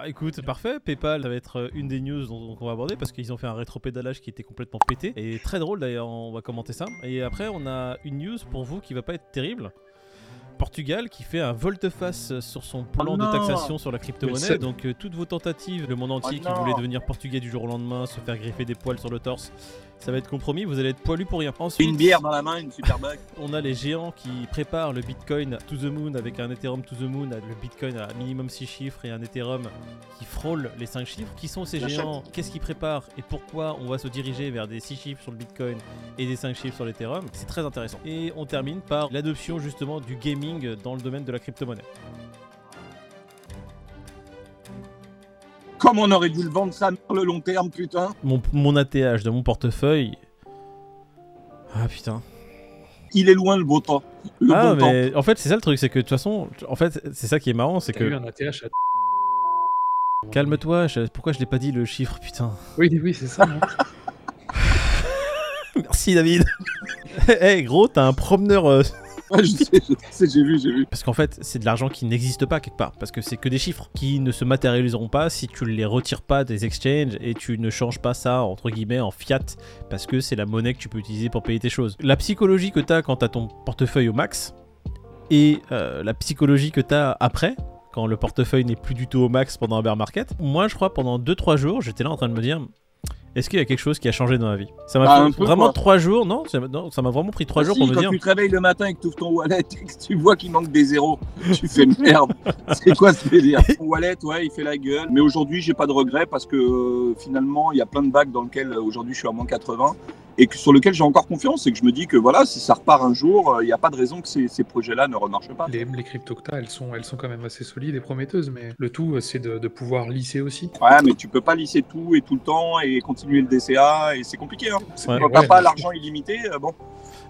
Bah écoute, parfait. PayPal, ça va être euh, une des news dont on va aborder parce qu'ils ont fait un rétropédalage qui était complètement pété. Et très drôle d'ailleurs, on va commenter ça. Et après, on a une news pour vous qui va pas être terrible. Portugal qui fait un volte-face sur son plan Oh de taxation sur la crypto-monnaie. Donc euh, toutes vos tentatives, le monde entier Oh qui non. voulait devenir portugais du jour au lendemain, se faire greffer des poils sur le torse, ça va être compromis, vous allez être poilu pour rien. Ensuite, Une bière dans la main, une super bug. on a les géants qui préparent le Bitcoin to the moon avec un Ethereum to the moon, le Bitcoin à minimum 6 chiffres et un Ethereum qui frôle les 5 chiffres. Qui sont ces géants? Qu'est-ce qu'ils préparent? Et pourquoi on va se diriger vers des 6 chiffres sur le Bitcoin et des 5 chiffres sur l'Ethereum? C'est très intéressant. Et on termine par l'adoption justement du gaming dans le domaine de la crypto-monnaie. Comme on aurait dû le vendre ça sur le long terme, putain. Mon, mon ATH de mon portefeuille. Ah putain. Il est loin le beau temps. Le ah bon temps. mais en fait c'est ça le truc, c'est que de toute façon, en fait c'est ça qui est marrant, c'est eu que... un ATH à... Calme-toi, je- pourquoi je l'ai pas dit le chiffre, putain Oui, oui, c'est ça. hein. Merci David. Eh gros, t'as un promeneur. euh, Sais, j'ai vu, j'ai vu. Parce qu'en fait, c'est de l'argent qui n'existe pas quelque part. Parce que c'est que des chiffres qui ne se matérialiseront pas si tu les retires pas des exchanges et tu ne changes pas ça entre guillemets en fiat. Parce que c'est la monnaie que tu peux utiliser pour payer tes choses. La psychologie que t'as quand t'as ton portefeuille au max et euh, la psychologie que t'as après. Quand le portefeuille n'est plus du tout au max pendant un bear market. Moi, je crois, pendant 2-3 jours, j'étais là en train de me dire est-ce qu'il y a quelque chose qui a changé dans ma vie? Ça m'a Bah, peu, vraiment quoi. 3 jours, non? Ça m'a- non, ça m'a vraiment pris 3 Ah jours si, pour me quand dire tu te réveilles le matin et que tu ouvres ton wallet et que tu vois qu'il manque des zéros, tu fais merde. C'est quoi ce délire? Mon wallet, ouais, il fait la gueule. Mais aujourd'hui, j'ai pas de regrets parce que euh, finalement, il y a plein de bacs dans lesquels euh, aujourd'hui je suis à moins 80 et que, sur lesquels j'ai encore confiance et que je me dis que voilà, si ça repart un jour, euh, il n'y a pas de raison que ces, ces projets-là ne remarchent pas. Les, les crypto que t'as, elles sont, elles sont quand même assez solides et prometteuses, mais le tout, euh, c'est de, de pouvoir lisser aussi. Ouais, mais tu peux pas lisser tout et tout le temps et continuer le DCA et c'est compliqué. Hein. Ouais. Quand t'as Ouais, pas l'argent illimité, euh, bon,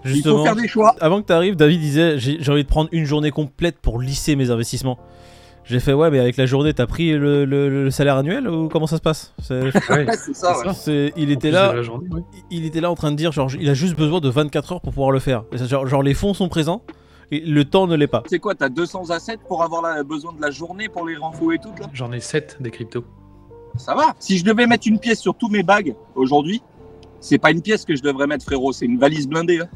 il faut faire des choix. avant que tu arrives, David disait j'ai j'ai envie de prendre une journée complète pour lisser mes investissements. J'ai fait ouais, mais avec la journée, t'as pris le, le- le salaire annuel ou comment ça se passe? C'est- Ouais, Ouais, c'est ça. c'est ouais. ça. c'est- Il était là, journée, ouais. il était là en train de dire genre il a juste besoin de 24 heures pour pouvoir le faire. Genre, genre, les fonds sont présents et le temps ne l'est pas. C'est quoi, t'as 200 assets pour avoir la- besoin de la journée pour les renfaux et tout là J'en ai 7 des cryptos. Ça va. Si je devais mettre une pièce sur tous mes bags aujourd'hui, c'est pas une pièce que je devrais mettre, frérot, c'est une valise blindée. hein.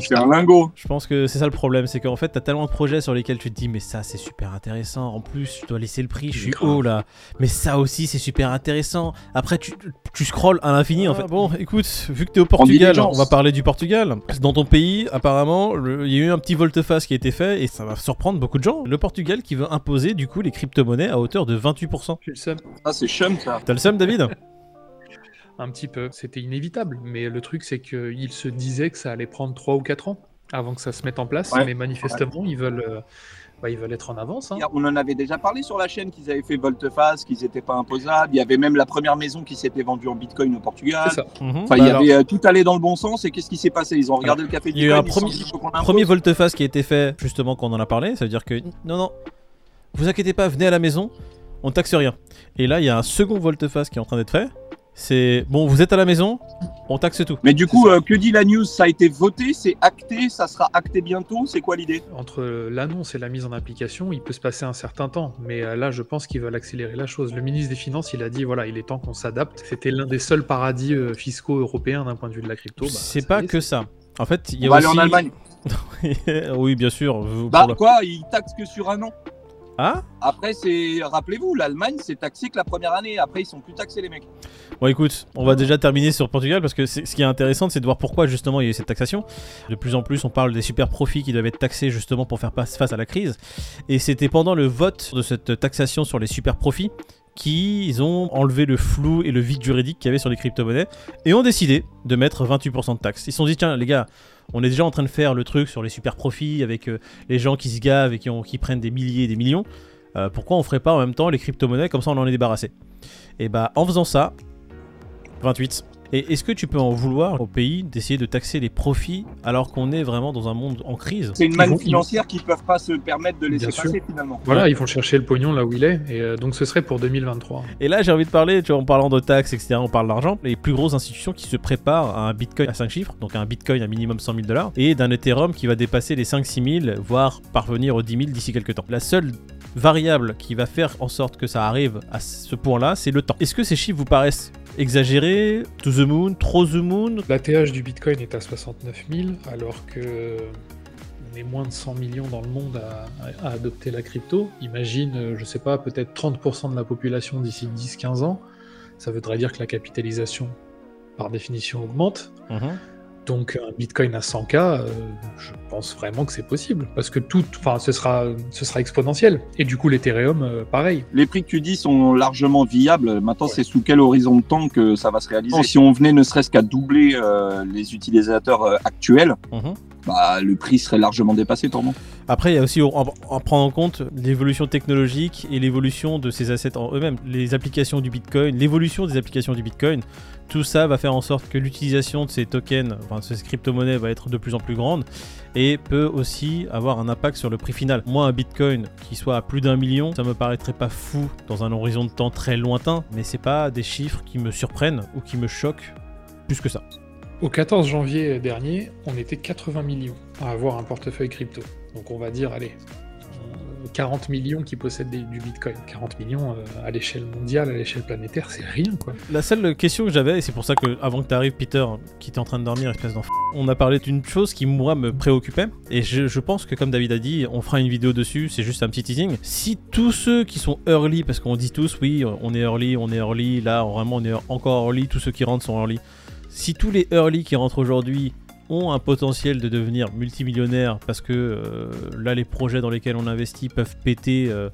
C'est un lingot. Je pense que c'est ça le problème, c'est qu'en fait t'as tellement de projets sur lesquels tu te dis mais ça c'est super intéressant, en plus je dois laisser le prix, je suis haut là, mais ça aussi c'est super intéressant, après tu, tu scrolles à l'infini en fait. Bon écoute, vu que t'es au Portugal, on va parler du Portugal. Dans ton pays apparemment il y a eu un petit volte-face qui a été fait et ça va surprendre beaucoup de gens. Le Portugal qui veut imposer du coup les crypto-monnaies à hauteur de 28%. J'ai le seum. Ah, c'est chum ça. T'as le seum David? Un petit peu. C'était inévitable, mais le truc, c'est qu'il se disait que ça allait prendre 3 ou 4 ans avant que ça se mette en place, Ouais. mais manifestement, ils veulent. euh, bah, ils veulent être en avance. hein. On en avait déjà parlé sur la chaîne qu'ils avaient fait volte-face, qu'ils n'étaient pas imposables. Il y avait même la première maison qui s'était vendue en bitcoin au Portugal. Ça. Mhm. Enfin, Bah il y alors, avait euh, tout allé dans le bon sens. Et qu'est-ce qui s'est passé? Ils ont regardé le café il y a eu un. Premier volte-face qui a été fait justement quand on en a parlé, ça veut dire que non non, vous inquiétez pas, venez à la maison, on taxe rien. Et là il y a un second volte-face qui est en train d'être fait. C'est bon, vous êtes à la maison, on taxe tout. Mais du coup, euh, que dit la news Ça a été voté, c'est acté, ça sera acté bientôt. C'est quoi l'idée Entre l'annonce et la mise en application, il peut se passer un certain temps, mais euh, là, je pense qu'ils veulent accélérer la chose. Le ministre des Finances, il a dit voilà, il est temps qu'on s'adapte. C'était l'un des seuls paradis euh, fiscaux européens d'un point de vue de la crypto. Bah, c'est pas est, que ça. En fait, il y On a va aussi. aller en Allemagne. oui, bien sûr. vous- Bah quoi Ils taxent que sur un an. Ah? Après, c'est rappelez-vous, l'Allemagne, c'est taxé que la première année. Après, ils sont plus taxés les mecs. Bon, écoute, on va déjà terminer sur Portugal parce que ce qui est intéressant, c'est de voir pourquoi justement il y a eu cette taxation. De plus en plus, on parle des super profits qui doivent être taxés justement pour faire face à la crise. Et c'était pendant le vote de cette taxation sur les super profits qu'ils ont enlevé le flou et le vide juridique qu'il y avait sur les crypto-monnaies et ont décidé de mettre 28% de taxes. Ils se sont dit, tiens, les gars, on est déjà en train de faire le truc sur les super profits avec euh, les gens qui se gavent et qui prennent des milliers et des millions. Euh, pourquoi on ferait pas en même temps les crypto-monnaies comme ça on en est débarrassé Et bah, en faisant ça, 28. Et est-ce que tu peux en vouloir au pays d'essayer de taxer les profits alors qu'on est vraiment dans un monde en crise? C'est une manne vont- financière qu'ils peuvent pas se permettre de laisser Bien sûr. passer finalement. Voilà, ils vont chercher le pognon là où il est, et euh, donc ce serait pour 2023. Et là, j'ai envie de parler, tu vois, en parlant de taxes, etc., on parle d'argent, les plus grosses institutions qui se préparent à un bitcoin à 5 chiffres, donc à un bitcoin à minimum 100 000 dollars, et d'un Ethereum qui va dépasser les 5-6 000, voire parvenir aux 10 000 d'ici quelques temps. La seule variable qui va faire en sorte que ça arrive à ce point-là, c'est le temps. Est-ce que ces chiffres vous paraissent exagérés, to the moon, trop the moon L'ATH du Bitcoin est à 69 000, alors que on est moins de 100 millions dans le monde à, adopter la crypto. Imagine, euh, je sais pas, peut-être 30% de la population d'ici 10-15 ans. Ça voudrait dire que la capitalisation, par définition, augmente. Mhm. Donc un Bitcoin à 100K, euh, je pense vraiment que c'est possible, parce que tout, enfin, ce sera, ce sera exponentiel. Et du coup, l'Ethereum, euh, pareil. Les prix que tu dis sont largement viables. Maintenant, Ouais. c'est sous quel horizon de temps que ça va se réaliser. Si on venait ne serait-ce qu'à doubler euh, les utilisateurs euh, actuels, Mhm. bah, le prix serait largement dépassé, Tourment. Après, il y a aussi en, en prendre en compte l'évolution technologique et l'évolution de ces assets en eux-mêmes. Les applications du Bitcoin, l'évolution des applications du Bitcoin, tout ça va faire en sorte que l'utilisation de ces tokens, enfin de ces crypto-monnaies va être de plus en plus grande et peut aussi avoir un impact sur le prix final. Moi, un Bitcoin qui soit à plus d'un million, ça me paraîtrait pas fou dans un horizon de temps très lointain, mais c'est pas des chiffres qui me surprennent ou qui me choquent plus que ça. Au 14 janvier dernier, on était 80 millions à avoir un portefeuille crypto. Donc on va dire, allez, euh, 40 millions qui possèdent du Bitcoin. 40 millions euh, à l'échelle mondiale, à l'échelle planétaire, c'est rien quoi. La seule question que j'avais, et c'est pour ça que avant que tu arrives, Peter, qui était en train de dormir, espèce d'enfant, on a parlé d'une chose qui, moi, me préoccupait. Et je pense que, comme David a dit, on fera une vidéo dessus, c'est juste un petit teasing. Si tous ceux qui sont early, parce qu'on dit tous, oui, on est early, on est early, là, vraiment, on est encore early, tous ceux qui rentrent sont early. Si tous les early qui rentrent aujourd'hui ont un potentiel de devenir multimillionnaires parce que euh, là les projets dans lesquels on investit peuvent péter euh,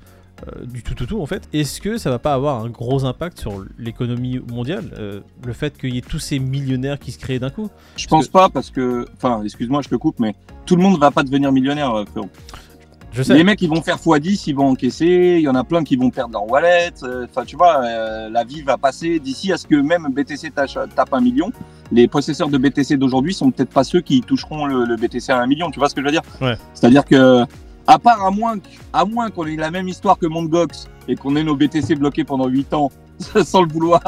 euh, du tout tout tout en fait. Est-ce que ça va pas avoir un gros impact sur l'économie mondiale le fait qu'il y ait tous ces millionnaires qui se créent d'un coup? Je pense pas parce que, enfin, excuse-moi, je te coupe, mais tout le monde va pas devenir millionnaire, frérot. Je sais. Les mecs, ils vont faire x10, ils vont encaisser. Il y en a plein qui vont perdre leur wallet. euh, Enfin, tu vois, euh, la vie va passer d'ici à ce que même BTC tape un million. Les possesseurs de BTC d'aujourd'hui sont peut-être pas ceux qui toucheront le, le BTC à un million. Tu vois ce que je veux dire? Ouais. C'est-à-dire que, à part à moins, à moins qu'on ait la même histoire que Mt. Gox et qu'on ait nos BTC bloqués pendant 8 ans sans le vouloir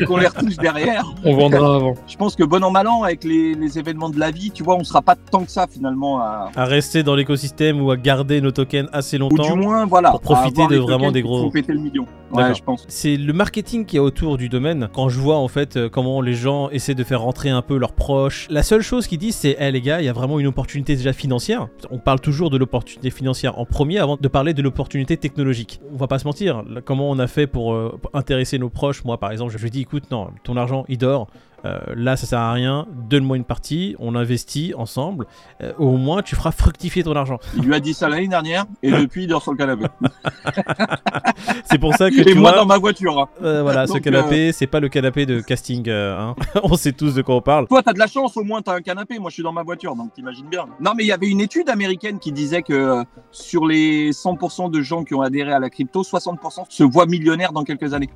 et qu'on les retouche derrière, On vendra avant. je pense que bon an mal an avec les, les événements de la vie, tu vois, on sera pas tant que ça finalement à, À rester dans l'écosystème ou à garder nos tokens assez ou du longtemps. moins voilà pour profiter de vraiment des gros- péter le million. Ouais, D'accord. je pense. C'est le marketing qui est autour du domaine. Quand je vois en fait euh, comment les gens essaient de faire rentrer un peu leurs proches, la seule chose qu'ils disent c'est Eh les gars, il y a vraiment une opportunité déjà financière. On parle toujours de l'opportunité financière en premier avant de parler de l'opportunité technologique. On va pas se mentir, comment on a fait pour, euh, pour nos proches Moi par exemple, je lui dis écoute, non, ton argent il dort. Euh, là, ça sert à rien. Donne-moi une partie. On investit ensemble. Euh, au moins, tu feras fructifier ton argent. Il lui a dit ça l'année dernière et depuis il dort sur le canapé. C'est pour ça que et tu moi vois. dans ma voiture. hein. Euh, voilà, ce canapé, c'est pas le canapé de casting. hein. on sait tous de quoi on parle. Toi, t'as de la chance, au moins t'as un canapé. Moi, je suis dans ma voiture, donc t'imagines bien. Non, mais il y avait une étude américaine qui disait que sur les 100% de gens qui ont adhéré à la crypto, 60% se voient millionnaires dans quelques années.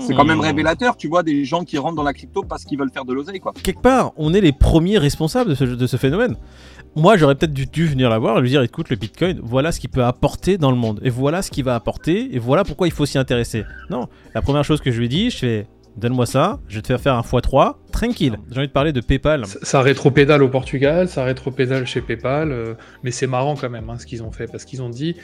C'est quand même Mmh. révélateur, tu vois, des gens qui rentrent dans la crypto parce qu'ils veulent faire de l'oseille, quoi. Quelque part, on est les premiers responsables de ce, phénomène. Moi, j'aurais peut-être dû, venir la voir et lui dire écoute, le bitcoin, voilà ce qu'il peut apporter dans le monde. Et voilà ce qu'il va apporter. Et voilà pourquoi il faut s'y intéresser. Non, la première chose que je lui dit, je fais donne-moi ça, je vais te faire faire un x3, tranquille. J'ai envie de parler de PayPal. Ça, ça rétropédale au Portugal, ça rétropédale chez PayPal, euh, mais c'est marrant quand même hein, ce qu'ils ont fait, parce qu'ils ont dit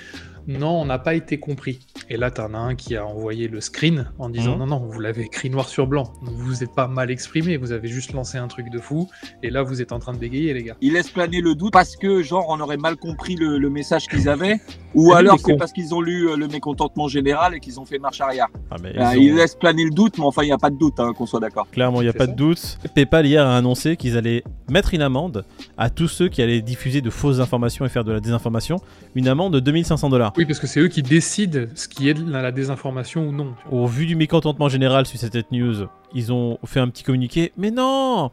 non, on n'a pas été compris. Et là, t'en as un qui a envoyé le screen en disant Mhm. non, non, vous l'avez écrit noir sur blanc, vous vous êtes pas mal exprimé, vous avez juste lancé un truc de fou, et là, vous êtes en train de bégayer, les gars. Ils laissent planer le doute parce que, genre, on aurait mal compris le, le message qu'ils avaient, ou alors c'est parce qu'ils ont lu euh, le mécontentement général et qu'ils ont fait marche arrière. Ah, mais Euh, ils ont- Ils laissent planer le doute, mais enfin, il n'y a pas de doute, hein, qu'on soit d'accord. Clairement, il n'y a pas ça. de doute. PayPal hier a annoncé qu'ils allaient mettre une amende à tous ceux qui allaient diffuser de fausses informations et faire de la désinformation. Une amende de 2500 dollars. Oui, parce que c'est eux qui décident ce qui est de la, la désinformation ou non. Au vu du mécontentement général sur cette news, ils ont fait un petit communiqué. Mais non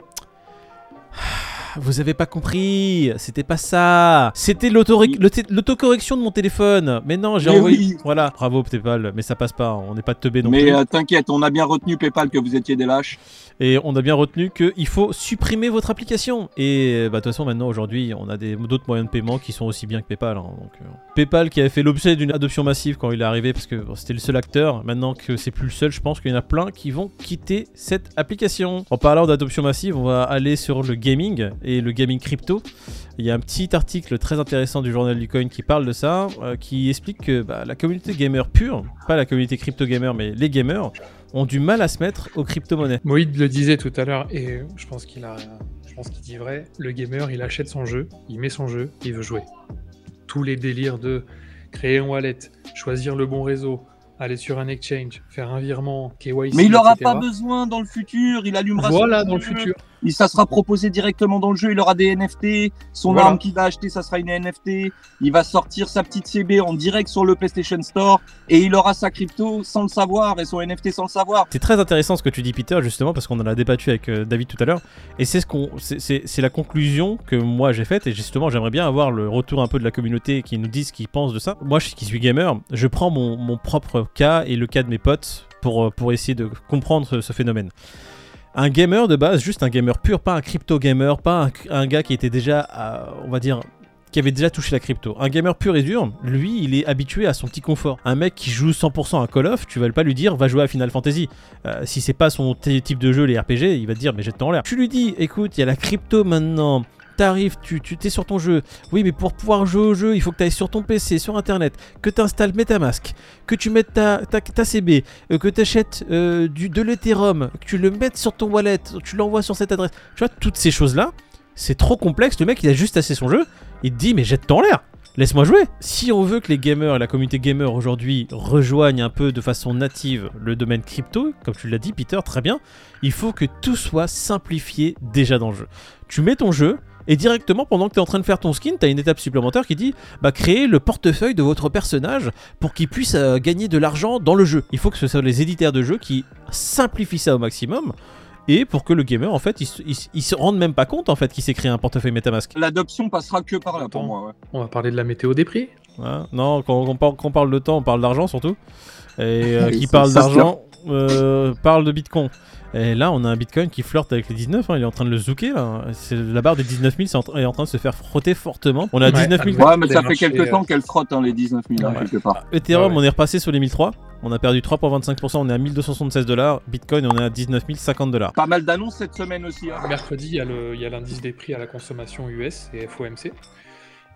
vous avez pas compris. C'était pas ça. C'était l'autocorrection de mon téléphone. Mais non, j'ai Mais envoyé. oui. Voilà, bravo PayPal, mais ça passe pas. On n'est pas teubé non Mais plus. euh, t'inquiète, on a bien retenu PayPal que vous étiez des lâches. Et on a bien retenu qu'il faut supprimer votre application. Et bah, de toute façon, maintenant, aujourd'hui, on a d'autres moyens de paiement qui sont aussi bien que PayPal. hein. Donc, euh, PayPal qui avait fait l'objet d'une adoption massive quand il est arrivé, parce que bon, c'était le seul acteur. Maintenant que c'est plus le seul, je pense qu'il y en a plein qui vont quitter cette application. En parlant d'adoption massive, on va aller sur le gaming et le gaming crypto. Il y a un petit article très intéressant du journal du coin qui parle de ça, euh, qui explique que bah, la communauté gamer pure, pas la communauté crypto gamer, mais les gamers, ont du mal à se mettre aux crypto-monnaies. Moïd le disait tout à l'heure, et je pense qu'il a, je pense qu'il dit vrai. Le gamer, il achète son jeu, il met son jeu, il veut jouer. Tous les délires de créer un wallet, choisir le bon réseau, aller sur un exchange, faire un virement, KYC, Mais il aura etc. pas besoin dans le futur, il allumera Voilà, son dans le futur. Il, ça sera proposé directement dans le jeu, il aura des NFT, son Voilà. arme qu'il va acheter, ça sera une NFT, il va sortir sa petite CB en direct sur le PlayStation Store, et il aura sa crypto sans le savoir, et son NFT sans le savoir. C'est très intéressant ce que tu dis, Peter, justement, parce qu'on en a débattu avec euh, David tout à l'heure. Et c'est ce qu'on, c'est- la conclusion que moi j'ai faite. Et justement, j'aimerais bien avoir le retour un peu de la communauté qui nous dise ce qu'ils pensent de ça. Moi, je- qui suis gamer, je prends mon, mon propre cas et le cas de mes potes pour, euh, pour essayer de comprendre ce, ce phénomène. Un gamer de base, juste un gamer pur, pas un crypto gamer, pas un, gars qui était déjà, on va dire, qui avait déjà touché la crypto. Un gamer pur et dur, lui, il est habitué à son petit confort. Un mec qui joue 100% à Call of, tu vas pas lui dire va jouer à Final Fantasy. Euh, si c'est pas son type de jeu, les RPG, il va te dire mais jette-toi en l'air. Tu lui dis écoute, il y a la crypto maintenant. T'arrives, tu t'es sur ton jeu. Oui, mais pour pouvoir jouer au jeu, il faut que tu ailles sur ton PC, sur internet, que tu installes Metamask, que tu mettes ta, ta, ta CB, euh, que tu achètes du, de l'Ethereum, que tu le mettes sur ton wallet, tu l'envoies sur cette adresse. Tu vois, toutes ces choses-là, c'est trop complexe. Le mec, il a juste assez son jeu. Il te dit, mais jette-toi en l'air. Laisse-moi jouer. Si on veut que les gamers et la communauté gamer aujourd'hui rejoignent un peu de façon native le domaine crypto, comme tu l'as dit, Peter, très bien, il faut que tout soit simplifié déjà dans le jeu. Tu mets ton jeu. Et directement, pendant que tu es en train de faire ton skin, tu as une étape supplémentaire qui dit bah, créer le portefeuille de votre personnage pour qu'il puisse euh, gagner de l'argent dans le jeu. Il faut que ce soit les éditeurs de jeux qui simplifient ça au maximum et pour que le gamer en fait il, se- il se- il se rende même pas compte en fait qu'il s'est créé un portefeuille MetaMask. L'adoption passera que par là pour moi. ouais. On va parler de la météo des prix. Hein? Non, quand on, parle, quand on parle de temps, on parle d'argent surtout. Et euh, qui parle d'argent euh, parle de Bitcoin. Et là, on a un Bitcoin qui flirte avec les 19. hein, il est en train de le zouker là. C'est la barre des 19 000 c'est en est en train de se faire frotter fortement. On a Ouais, 19 000. Ouais, mais ça fait quelques temps euh, qu'elle frotte hein, les 19 000 hein, Ouais. quelque part. Ethereum, Ouais, ouais. on est repassé sur les 1003. On a perdu 3,25%. On est à 1276 dollars. Bitcoin, on est à 19 050 dollars. Pas mal d'annonces cette semaine aussi. hein. Mercredi, il y a l'indice des prix à la consommation US et FOMC.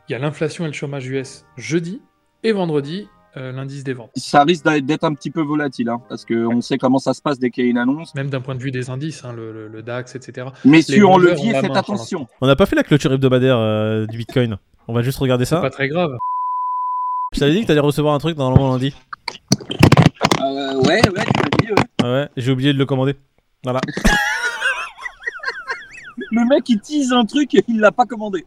Il y a l'inflation et le chômage US jeudi. Et vendredi, euh, l'indice des ventes. Ça risque d'être- un petit peu volatile, hein, parce qu'on sait comment ça se passe dès qu'il y a une annonce. Même d'un point de vue des indices, hein, le, le- le DAX, etc. Messieurs en vendeurs levier, faites attention. On n'a pas fait la clôture hebdomadaire euh, du Bitcoin. On va juste regarder ça. Pas très grave. Je t'avais dit que t'allais recevoir un truc normalement lundi. Euh, ouais, ouais, tu m'as dit. ouais. Ah ouais, j'ai oublié de le commander. Voilà. Le mec il tease un truc et il l'a pas commandé.